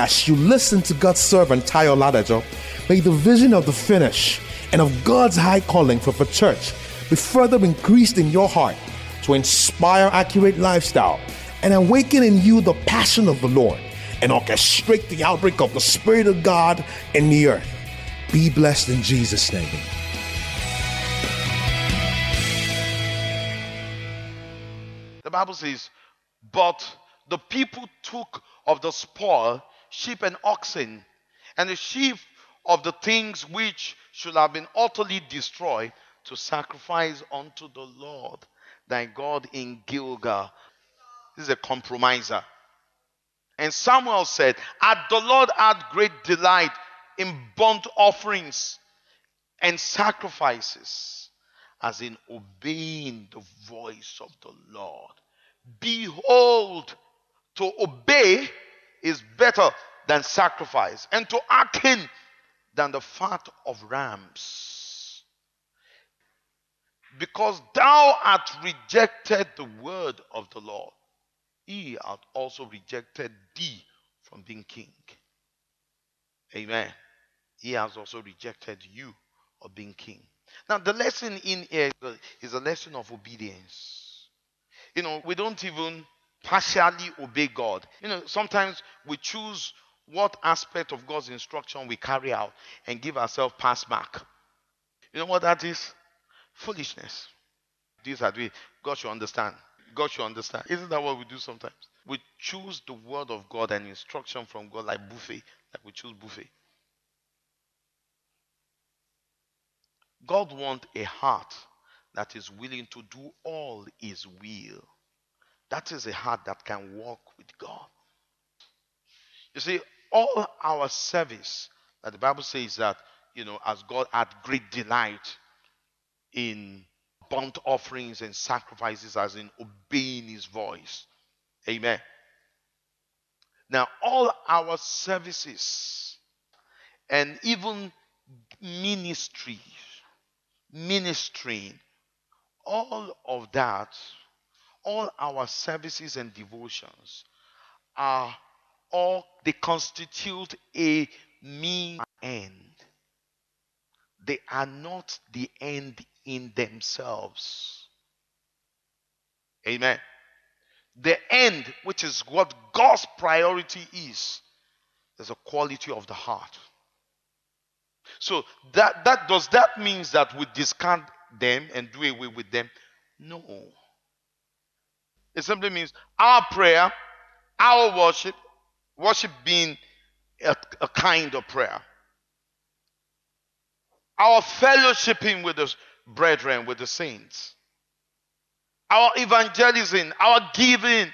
As you listen to God's servant Tayo Ladajo, may the vision of the finish and of God's high calling for the church be further increased in your heart to inspire accurate lifestyle and awaken in you the passion of the Lord and orchestrate the outbreak of the Spirit of God in the earth. Be blessed in Jesus' name. The Bible says, But the people took of the spoil sheep and oxen, and the sheep of the things which should have been utterly destroyed to sacrifice unto the Lord thy God in Gilgal. This is a compromiser. And Samuel said, At the Lord had great delight in burnt offerings and sacrifices, as in obeying the voice of the Lord. Behold, to obey better than sacrifice, and to hearken than the fat of rams. Because thou art rejected the word of the Lord, he hath also rejected thee from being king. Amen. He has also rejected you of being king. Now, the lesson in here is a lesson of obedience. You know, we don't even partially obey God. You know, sometimes we choose what aspect of God's instruction we carry out and give ourselves pass mark. You know what that is? Foolishness. These are the God should understand. God should understand. Isn't that what we do sometimes? We choose the word of God and instruction from God like buffet, like we choose buffet. God wants a heart that is willing to do all his will. That is a heart that can walk with God. You see, all our service that the Bible says that, you know, as God had great delight in burnt offerings and sacrifices, as in obeying his voice. Amen. Now, all our services and even ministry, ministering, all of that all our services and devotions are all they constitute a mean end. They are not the end in themselves. Amen. The end, which is what God's priority is, is a quality of the heart. So that that does that means that we discard them and do away with them? No. It simply means our prayer, our worship, worship being a, a kind of prayer. Our fellowshipping with the brethren, with the saints. Our evangelism, our giving,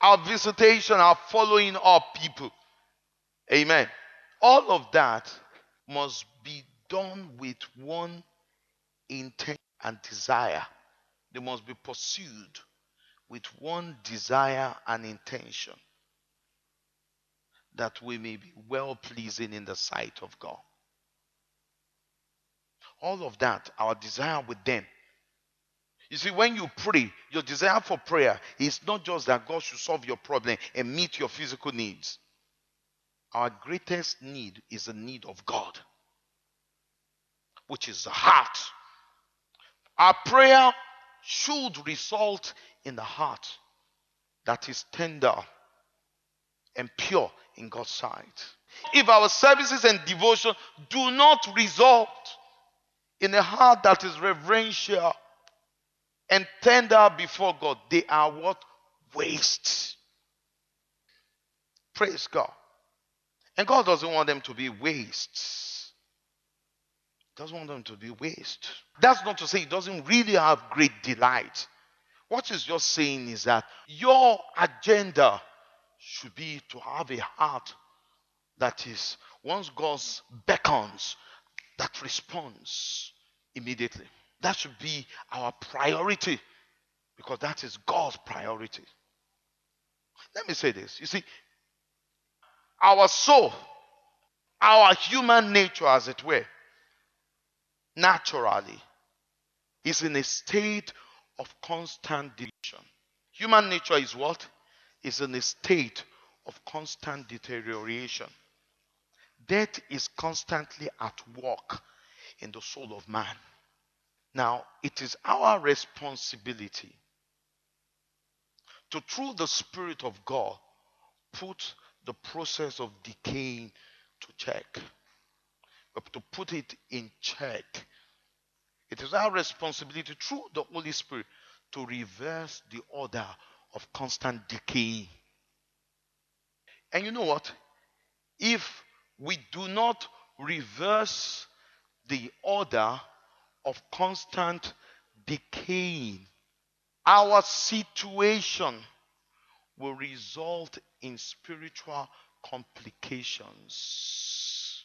our visitation, our following up people. Amen. All of that must be done with one intent and desire. They must be pursued with one desire and intention that we may be well pleasing in the sight of God. All of that, our desire with them. You see, when you pray, your desire for prayer is not just that God should solve your problem and meet your physical needs. Our greatest need is the need of God, which is the heart. Our prayer should result in the heart that is tender and pure in God's sight. If our services and devotion do not result in a heart that is reverential and tender before God, they are what? Waste. Praise God. And God doesn't want them to be wastes. Doesn't want them to be waste. That's not to say He doesn't really have great delight what is just saying is that your agenda should be to have a heart that is, once God beckons, that responds immediately. That should be our priority because that is God's priority. Let me say this. You see, our soul, our human nature, as it were, naturally is in a state of constant division. Human nature is what? Is in a state of constant deterioration. Death is constantly at work in the soul of man. Now, it is our responsibility to, through the Spirit of God, put the process of decaying to check, but to put it in check. It is our responsibility through the Holy Spirit to reverse the order of constant decay. And you know what? If we do not reverse the order of constant decaying, our situation will result in spiritual complications.